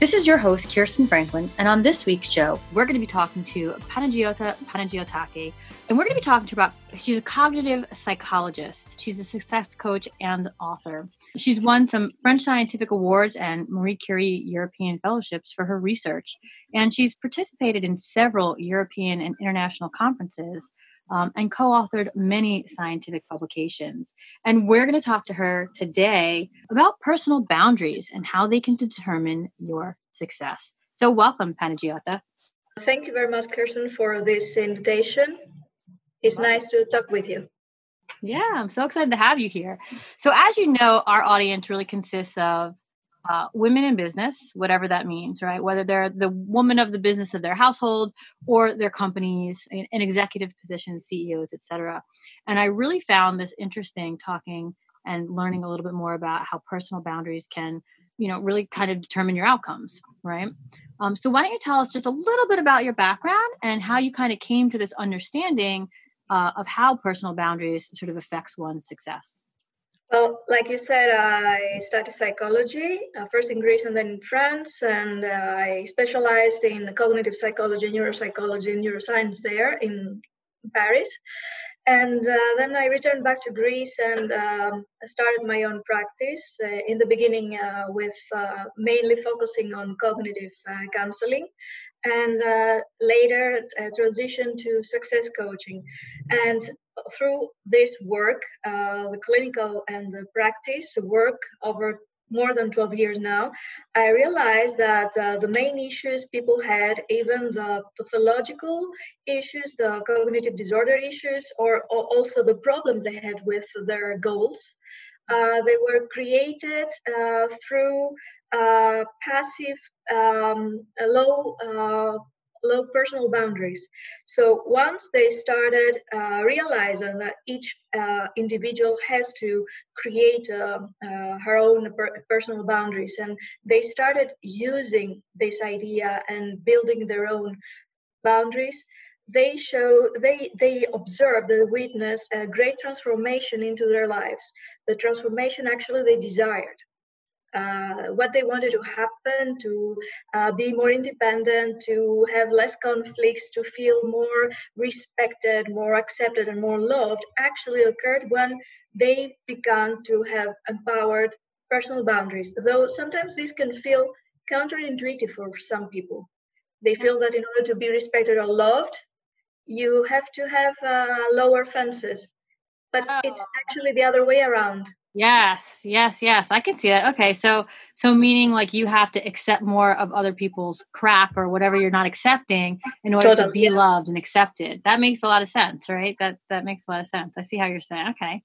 This is your host, Kirsten Franklin, and on this week's show, we're going to be talking to Panagiota Panagiotaki, and we're going to be talking to her about she's a cognitive psychologist. She's a success coach and author. She's won some French scientific awards and Marie Curie European fellowships for her research, and she's participated in several European and international conferences um, and co authored many scientific publications. And we're going to talk to her today about personal boundaries and how they can determine your success. So, welcome, Panagiota. Thank you very much, Kirsten, for this invitation. It's nice to talk with you. Yeah, I'm so excited to have you here. So, as you know, our audience really consists of uh, women in business, whatever that means, right? Whether they're the woman of the business of their household or their companies in, in executive positions, CEOs, etc. And I really found this interesting talking and learning a little bit more about how personal boundaries can, you know, really kind of determine your outcomes, right? Um, so why don't you tell us just a little bit about your background and how you kind of came to this understanding uh, of how personal boundaries sort of affects one's success? Well, like you said, I studied psychology, uh, first in Greece and then in France, and uh, I specialized in cognitive psychology, neuropsychology, and neuroscience there in Paris. And uh, then I returned back to Greece and um, started my own practice. Uh, in the beginning, uh, with uh, mainly focusing on cognitive counseling, and later transitioned to success coaching. And through this work, uh, the clinical and the practice work over more than 12 years now, I realized that uh, the main issues people had, even the pathological issues, the cognitive disorder issues, or, or also the problems they had with their goals, uh, they were created uh, through uh, passive, um, low uh, low personal boundaries. So once they started uh, realizing that each uh, individual has to create uh, uh her own per- personal boundaries, and they started using this idea and building their own boundaries, they show they they observe they witness a great transformation into their lives the transformation actually they desired uh, what they wanted to happen to uh, be more independent to have less conflicts to feel more respected more accepted and more loved actually occurred when they began to have empowered personal boundaries. Though sometimes this can feel counterintuitive for some people. They feel that in order to be respected or loved you have to have uh, lower fences. But oh. it's actually the other way around Yes, yes, yes. I can see that. Okay, so so meaning like you have to accept more of other people's crap or whatever you're not accepting in order totally, to be loved and accepted. That makes a lot of sense, right? That that makes a lot of sense. I see how you're saying. Okay.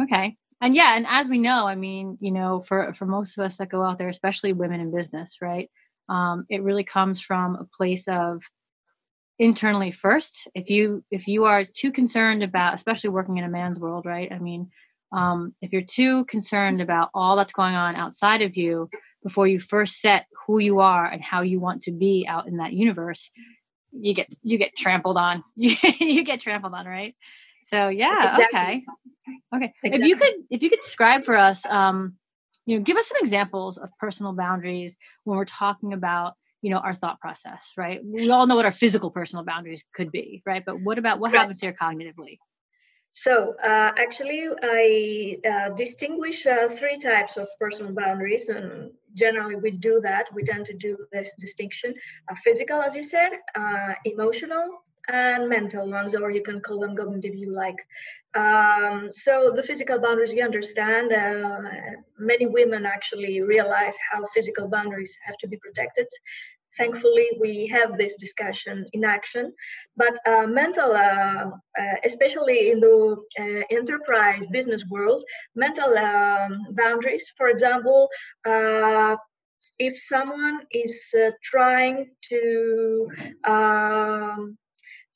Okay. And yeah, and as we know, I mean, you know, for for most of us that go out there, especially women in business, right? Um, it really comes from a place of internally first. If you if you are too concerned about, especially working in a man's world, right? I mean, um, if you're too concerned about all that's going on outside of you before you first set who you are and how you want to be out in that universe you get you get trampled on. You get trampled on right? So yeah exactly. okay. Okay. Exactly. if you could if you could describe for us um you know give us some examples of personal boundaries when we're talking about you know our thought process right? We all know what our physical personal boundaries could be right? But what about what right. happens here cognitively so uh, actually, I uh, distinguish uh, three types of personal boundaries, and generally we do that. We tend to do this distinction: uh, physical, as you said, uh, emotional, and mental ones, or you can call them cognitive, you like. Um, so the physical boundaries, you understand. Uh, many women actually realize how physical boundaries have to be protected thankfully we have this discussion in action but uh, mental uh, uh, especially in the uh, enterprise business world mental um, boundaries for example uh, if someone is trying to um,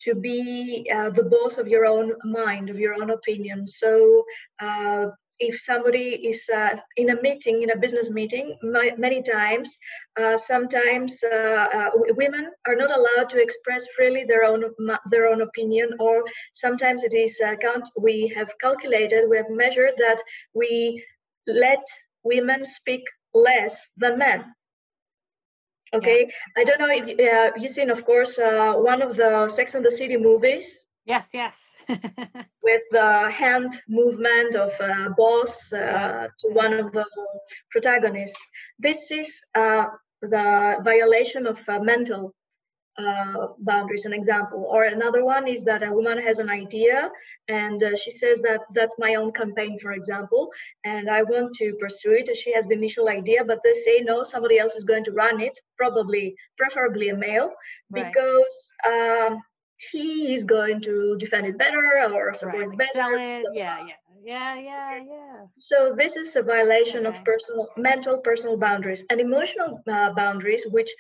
to be uh, the boss of your own mind, of your own opinion. So uh, if somebody is uh, in a meeting, in a business meeting, my, many times, uh, sometimes uh, uh, women are not allowed to express freely their own their own opinion, or sometimes it is count. We have calculated, we have measured that we let women speak less than men okay yeah. i don't know if uh, you've seen of course uh, one of the sex and the city movies yes yes with the hand movement of a boss uh, to one of the protagonists. This is uh, the violation of uh, mental uh, boundaries an example. Or another one is that a woman has an idea and uh, she says that that's my own campaign for example and i want to pursue it. She has the initial idea but they say no somebody else is going to run it probably preferably a male right. because um, he is going to defend it better or support right. better it. yeah yeah yeah yeah yeah so this is a violation okay. of personal mental personal boundaries and emotional uh, boundaries which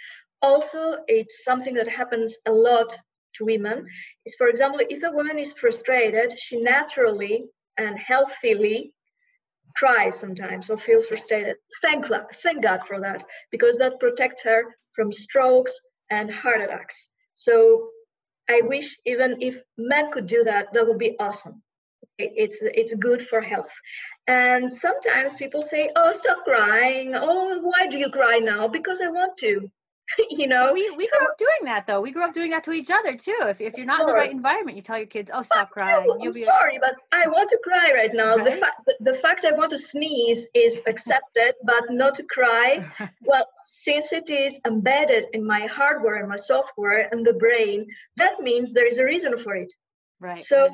also it's something that happens a lot to women is for example if a woman is frustrated she naturally and healthily cries sometimes or feels frustrated thank god thank god for that because that protects her from strokes and heart attacks so i wish even if men could do that that would be awesome. It's it's good for health. And sometimes people say oh stop crying. Oh why do you cry now? Because i want to you know? We, we grew up doing that though. We grew up doing that to each other too. If, if you're not in the right environment you tell your kids oh stop crying. I'm sorry but i want to cry right now. Right? the fact the fact i want to sneeze is accepted but not to cry. Well since it is embedded in my hardware and my software and the brain that means there is a reason for it. Right so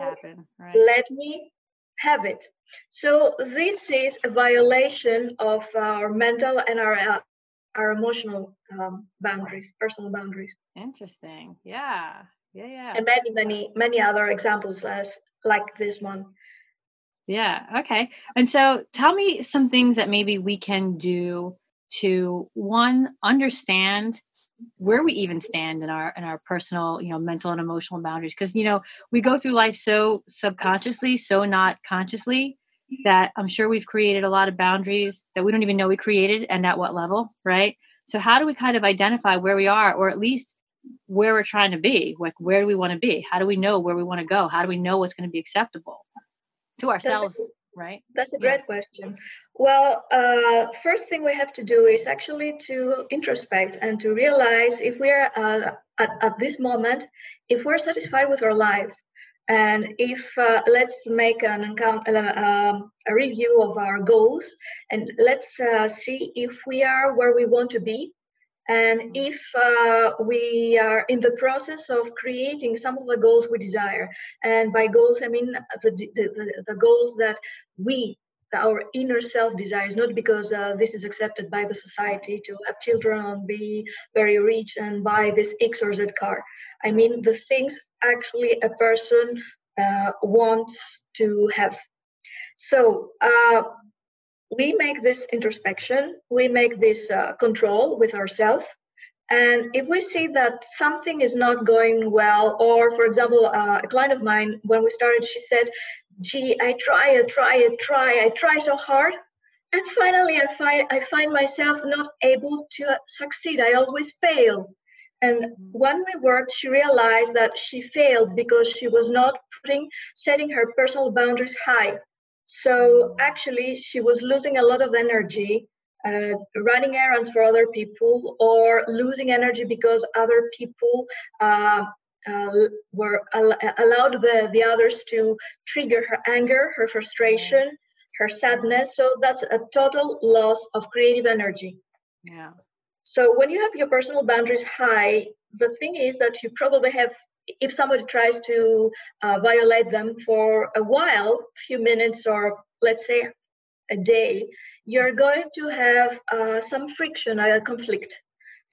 right. let me have it. So this is a violation of our mental and our our emotional um, boundaries, personal boundaries. Interesting. Yeah. Yeah. Yeah. And many, many, many other examples as like this one. Yeah. Okay. And so tell me some things that maybe we can do to one understand where we even stand in our in our personal you know mental and emotional boundaries because you know we go through life so subconsciously so not consciously that I'm sure we've created a lot of boundaries that we don't even know we created and at what level, right? So how do we kind of identify where we are or at least where we're trying to be? Like where do we want to be? How do we know where we want to go? How do we know what's going to be acceptable to ourselves, that's a, right? That's a great yeah. question. Well, uh, first thing we have to do is actually to introspect and to realize if we're uh, at, at this moment, if we're satisfied with our life, and if uh, let's make an uh, um, a review of our goals and let's uh, see if we are where we want to be. And if uh, we are in the process of creating some of the goals we desire. And by goals i mean the, the, the goals that we our inner self desires, not because uh, this is accepted by the society to have children and be very rich and buy this X or Z car. I mean, the things actually a person uh, wants to have. So uh, we make this introspection, we make this uh, control with ourselves. And if we see that something is not going well, or for example, uh, a client of mine, when we started, she said, gee, I try, I try, I try, I try so hard. And finally, I find, I find myself not able to succeed. I always fail. And when we worked, she realized that she failed because she was not putting, setting her personal boundaries high. So actually, she was losing a lot of energy uh, running errands for other people or losing energy because other people uh, uh, were al- allowed the, the others to trigger her anger, her frustration, her sadness. So that's a total loss of creative energy. Yeah. So when you have your personal boundaries high, the thing is that you probably have, if somebody tries to uh, violate them for a while, a few minutes or let's say a day, you're going to have uh, some friction, a conflict.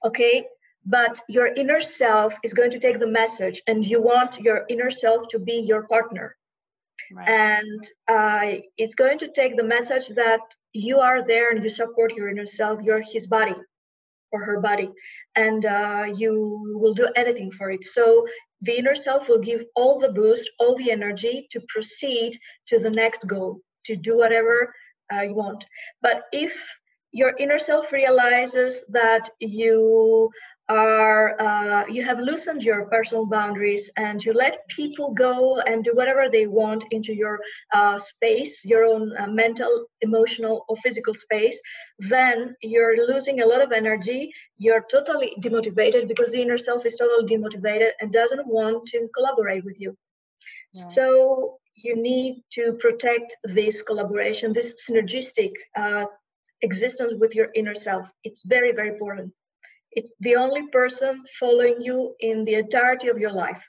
Okay, but your inner self is going to take the message and you want your inner self to be your partner right. and uh, it's going to take the message that you are there and you support your inner self you're his body or her body and uh, you will do anything for it so the inner self will give all the boost, all the energy to proceed to the next goal, to do whatever uh, you want. But if your inner self realizes that you are uh, you have loosened your personal boundaries and you let people go and do whatever they want into your uh, space your own uh, mental emotional or physical space then you're losing a lot of energy. You're totally demotivated because the inner self is totally demotivated and doesn't want to collaborate with you. Yeah. so you need to protect this collaboration this synergistic uh, existence with your inner self. It's very very important it's the only person following you in the entirety of your life.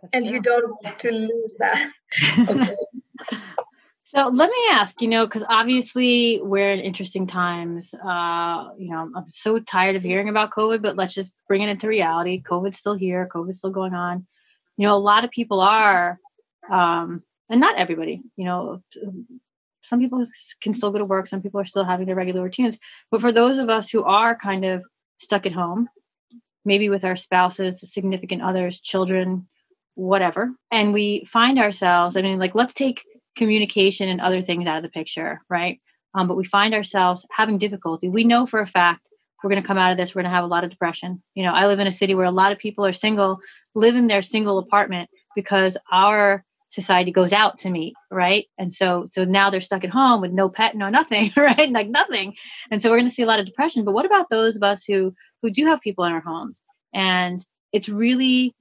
That's and true. you don't want to lose that. so let me ask, you know, because obviously we're in interesting times. Uh, you know, I'm so tired of hearing about COVID, but let's just bring it into reality. COVID's still here, COVID's still going on. You know, a lot of people are, um, and not everybody, you know, some people can still go to work some people are still having their regular routines but for those of us who are kind of stuck at home maybe with our spouses significant others children whatever and we find ourselves i mean like let's take communication and other things out of the picture right? Um, but we find ourselves having difficulty. We know for a fact we're going to come out of this we're going to have a lot of depression. You know i live in a city where a lot of people are single live in their single apartment because our society goes out to meet right? And so so now they're stuck at home with no pet no nothing right? Like nothing. And so we're going to see a lot of depression but what about those of us who who do have people in our homes? And it's really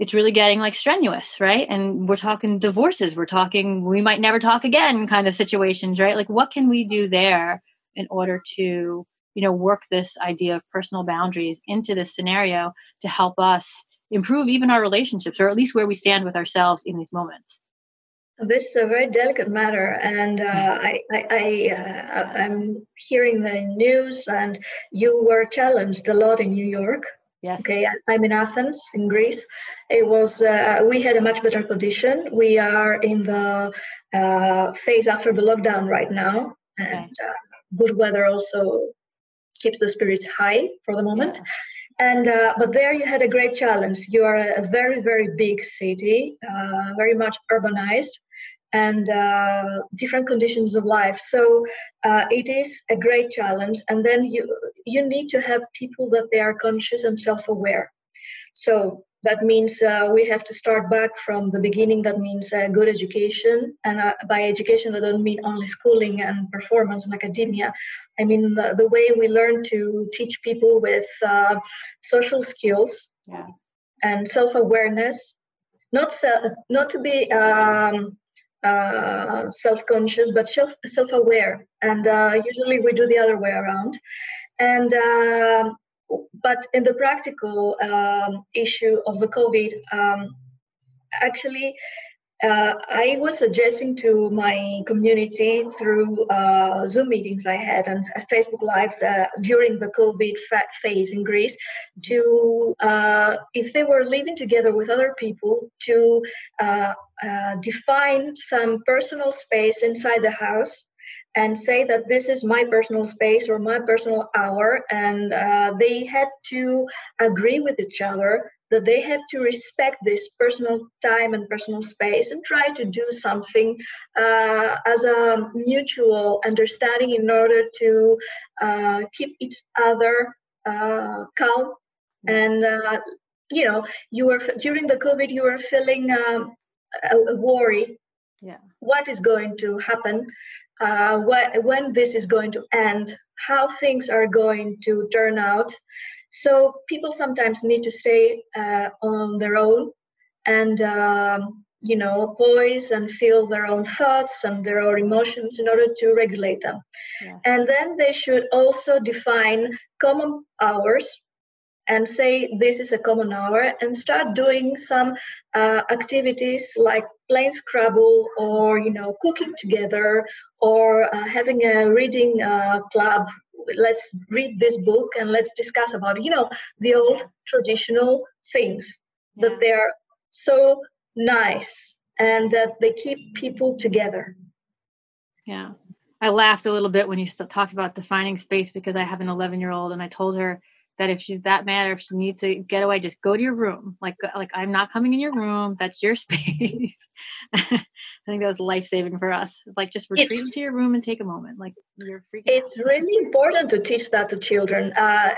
it's really getting like strenuous right? And we're talking divorces we're talking we might never talk again kind of situations right? Like what can we do there in order to you know work this idea of personal boundaries into this scenario to help us improve even our relationships or at least where we stand with ourselves in these moments this is a very delicate matter and uh, i, I, I uh, i'm hearing the news and you were challenged a lot in new york Yes. Okay, I'm in Athens, in Greece. It was uh, we had a much better condition. We are in the uh, phase after the lockdown right now, and okay. uh, good weather also keeps the spirits high for the moment. Yeah and uh, but there you had a great challenge. You are a very very big city uh, very much urbanized and uh, different conditions of life. So uh, it is a great challenge. And then you you need to have people that they are conscious and self-aware. So that means uh, we have to start back from the beginning. That means uh, good education and uh, by education i don't mean only schooling and performance and academia. I mean the, the way we learn to teach people with uh, social skills yeah. and self-awareness not se- not to be um, uh, self-conscious but self- self-aware. And uh, usually we do the other way around. And um, but in the practical um, issue of the COVID, um, actually, uh, I was suggesting to my community through uh, Zoom meetings I had and Facebook Lives uh, during the COVID phase in Greece to, uh, if they were living together with other people, to uh, uh, define some personal space inside the house and say that this is my personal space or my personal hour and uh, they had to agree with each other that they have to respect this personal time and personal space and try to do something uh, as a mutual understanding in order to uh, keep each other uh, calm. And uh, you know you were during the covid you were feeling um, a, a worry. Yeah. What is going to happen uh, what, when this is going to end, how things are going to turn out. So people sometimes need to stay uh, on their own and um, you know poise and feel their own thoughts and their own emotions in order to regulate them. Yeah. And then they should also define common hours and say this is a common hour and start doing some uh, activities like playing scrabble or you know cooking together or uh, having a reading uh, club. Let's read this book and let's discuss about you know the old traditional things that they're so nice and that they keep people together. Yeah. I laughed a little bit when you talked about defining space because i have an 11 year old and i told her that if she's that mad or if she needs to get away, just go to your room. Like, like I'm not coming in your room. That's your space. I think that was life saving for us. Like, just retreat it's, into your room and take a moment. Like, you're freaking. It's out. really important to teach that to children. Uh,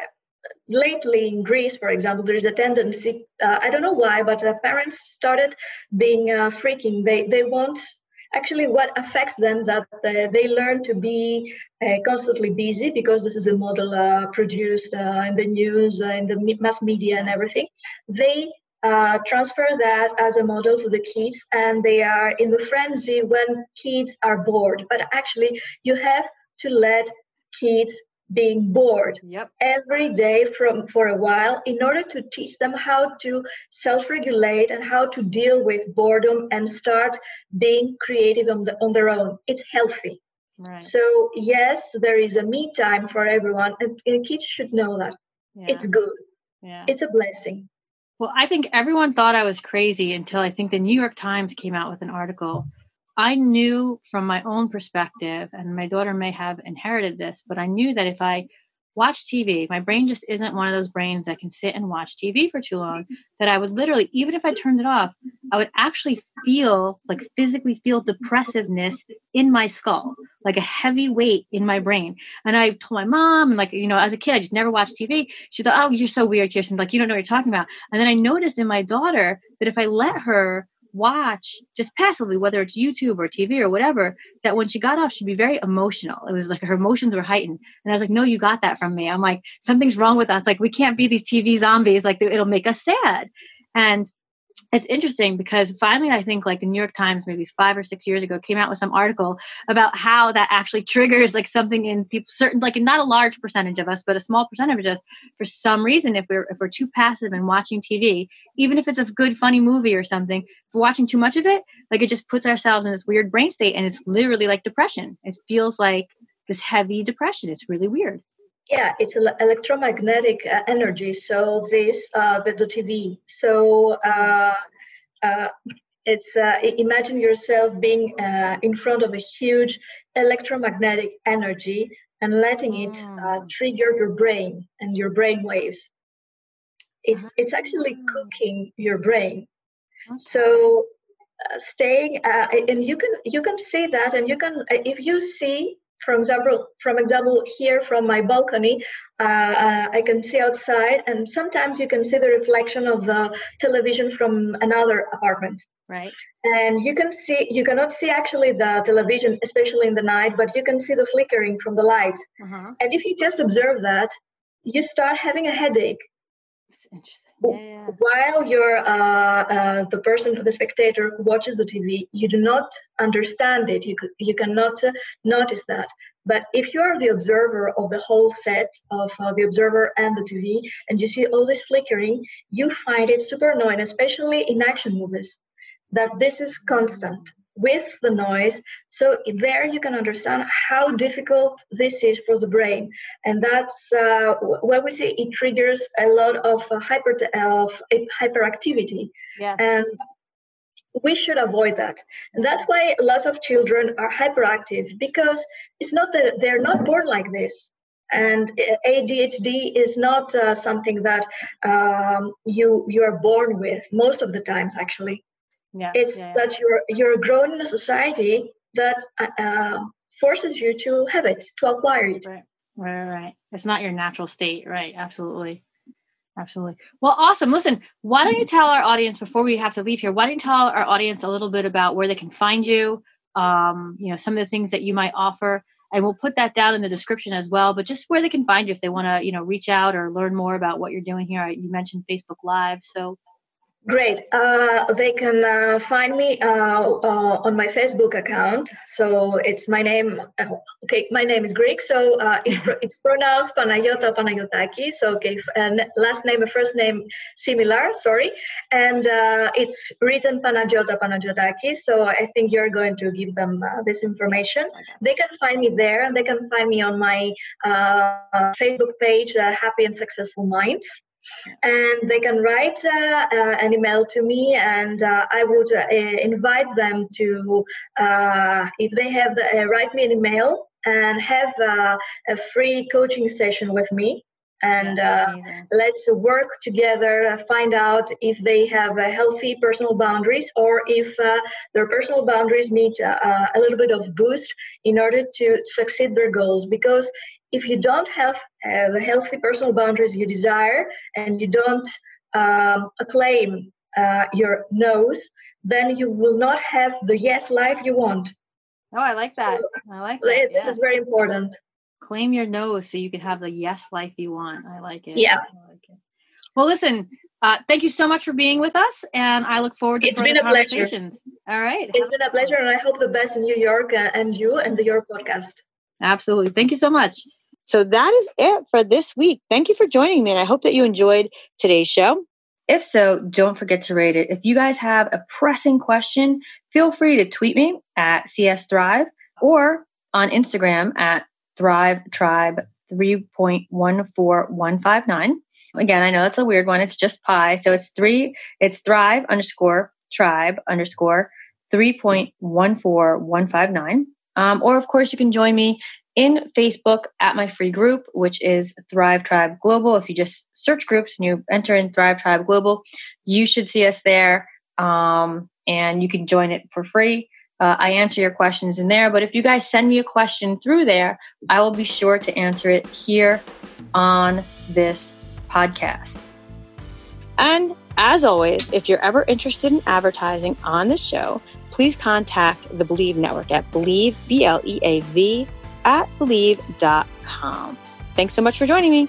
lately in Greece, for example, there is a tendency. Uh, I don't know why, but uh, parents started being uh, freaking. They they want actually what affects them that uh, they learn to be uh, constantly busy because this is a model uh, produced uh, in the news uh, in the mass media and everything. They uh, transfer that as a model to the kids and they are in the frenzy when kids are bored. But actually you have to let kids being bored yep. every day from for a while in order to teach them how to self-regulate and how to deal with boredom and start being creative on, the, on their own it's healthy right. so yes there is a me time for everyone and, and kids should know that yeah. it's good yeah. it's a blessing well i think everyone thought i was crazy until i think the new york times came out with an article I knew from my own perspective, and my daughter may have inherited this, but I knew that if I watch TV, my brain just isn't one of those brains that can sit and watch TV for too long. That I would literally, even if I turned it off, I would actually feel like physically feel depressiveness in my skull, like a heavy weight in my brain. And I told my mom, and like, you know, as a kid, I just never watched TV. She thought, oh, you're so weird, Kirsten. Like, you don't know what you're talking about. And then I noticed in my daughter that if I let her watch just passively, whether it's YouTube or TV or whatever, that when she got off, she'd be very emotional. It was like her emotions were heightened. And I was like, no, you got that from me. I'm like, something's wrong with us. Like, we can't be these TV zombies. Like, it'll make us sad. And it's interesting because finally i think like the new york times maybe five or six years ago came out with some article about how that actually triggers like something in people certain like not a large percentage of us but a small percentage of us for some reason if we're if we're too passive and watching tv even if it's a good funny movie or something if we're watching too much of it like it just puts ourselves in this weird brain state and it's literally like depression. It feels like this heavy depression. It's really weird yeah it's electromagnetic uh, energy. So this uh, the, the tv so uh, uh, it's uh, imagine yourself being uh, in front of a huge electromagnetic energy and letting it mm. trigger your brain and your brain waves. It's it's actually ah. cooking your brain. So uh, staying uh, and you can you can see that and you can if you see for example, from example, here from my balcony, uh, uh, I can see outside, and sometimes you can see the reflection of the television from another apartment. Right. And you can see, you cannot see actually the television, especially in the night, but you can see the flickering from the light. Uh-huh. And if you just observe that, you start having a headache. That's interesting. Yeah. While you're uh, uh, the person, the spectator who watches the TV, you do not understand it. You you cannot uh, notice that. But if you are the observer of the whole set of uh, the observer and the TV, and you see all this flickering, you find it super annoying, especially in action movies. That this is constant with the noise. So there you can understand how difficult this is for the brain, and that's uh, what we say. It triggers a lot of uh, hyper of hyperactivity, yeah. and we should avoid that. And that's why lots of children are hyperactive because it's not that they're not born like this. And ADHD is not uh, something that um, you you are born with most of the times, actually. Yeah, it's yeah, yeah. that you're you're grown in a society that uh, um, forces you to have it, to acquire it. Right, right, right. It's not your natural state, right? Absolutely, absolutely. Well, awesome. Listen, why don't you tell our audience before we have to leave here? Why don't you tell our audience a little bit about where they can find you? Um, you know, some of the things that you might offer, and we'll put that down in the description as well. But just where they can find you if they want to, you know, reach out or learn more about what you're doing here. You mentioned Facebook Live, so Great. Uh, they can uh, find me uh, uh on my Facebook account. So it's my name. Uh, okay, my name is Greek, so uh, it, it's pronounced Panayota Panayotaki. So okay, and last name and first name similar. Sorry, and it's written Panayota Panagiotaki. So I think you're going to give them this information. They can find me there, and they can find me on my Facebook page, Happy and Successful Minds and they can write uh, uh, an email to me and uh, i would uh, invite them to uh, if they have the, uh, write me an email and have a free coaching session with me. And let's work together find out if they have healthy personal boundaries or if their personal boundaries need uh, a little bit of boost in order to succeed their goals. Because if you don't have uh, the healthy personal boundaries you desire and you don't um, acclaim your no's then you will not have the yes life you want oh i like that so i like that. this is very important claim your no so you can have the yes life you want. I like it. Yeah. Like it. Well, listen, uh, thank you so much for being with us, and I look forward to it's been a pleasure. All right, it's been a pleasure, and I hope the best in New York uh, and you and the, your podcast. Absolutely, thank you so much. So that is it for this week. Thank you for joining me, and I hope that you enjoyed today's show. If so, don't forget to rate it. If you guys have a pressing question, feel free to tweet me at CS Thrive or on Instagram at Thrive Tribe 3.14159. Again, I know that's a weird one. It's just pi. So it's three, it's thrive underscore tribe underscore 3.14159. Um, or, of course, you can join me in Facebook at my free group, which is Thrive Tribe Global. If you just search groups and you enter in Thrive Tribe Global, you should see us there. Um, and you can join it for free. Uh, I answer your questions in there. But if you guys send me a question through there, I will be sure to answer it here on this podcast. And as always, if you're ever interested in advertising on the show, please contact the Bleav Network at Bleav, B L E A V, at Bleav.com. Thanks so much for joining me.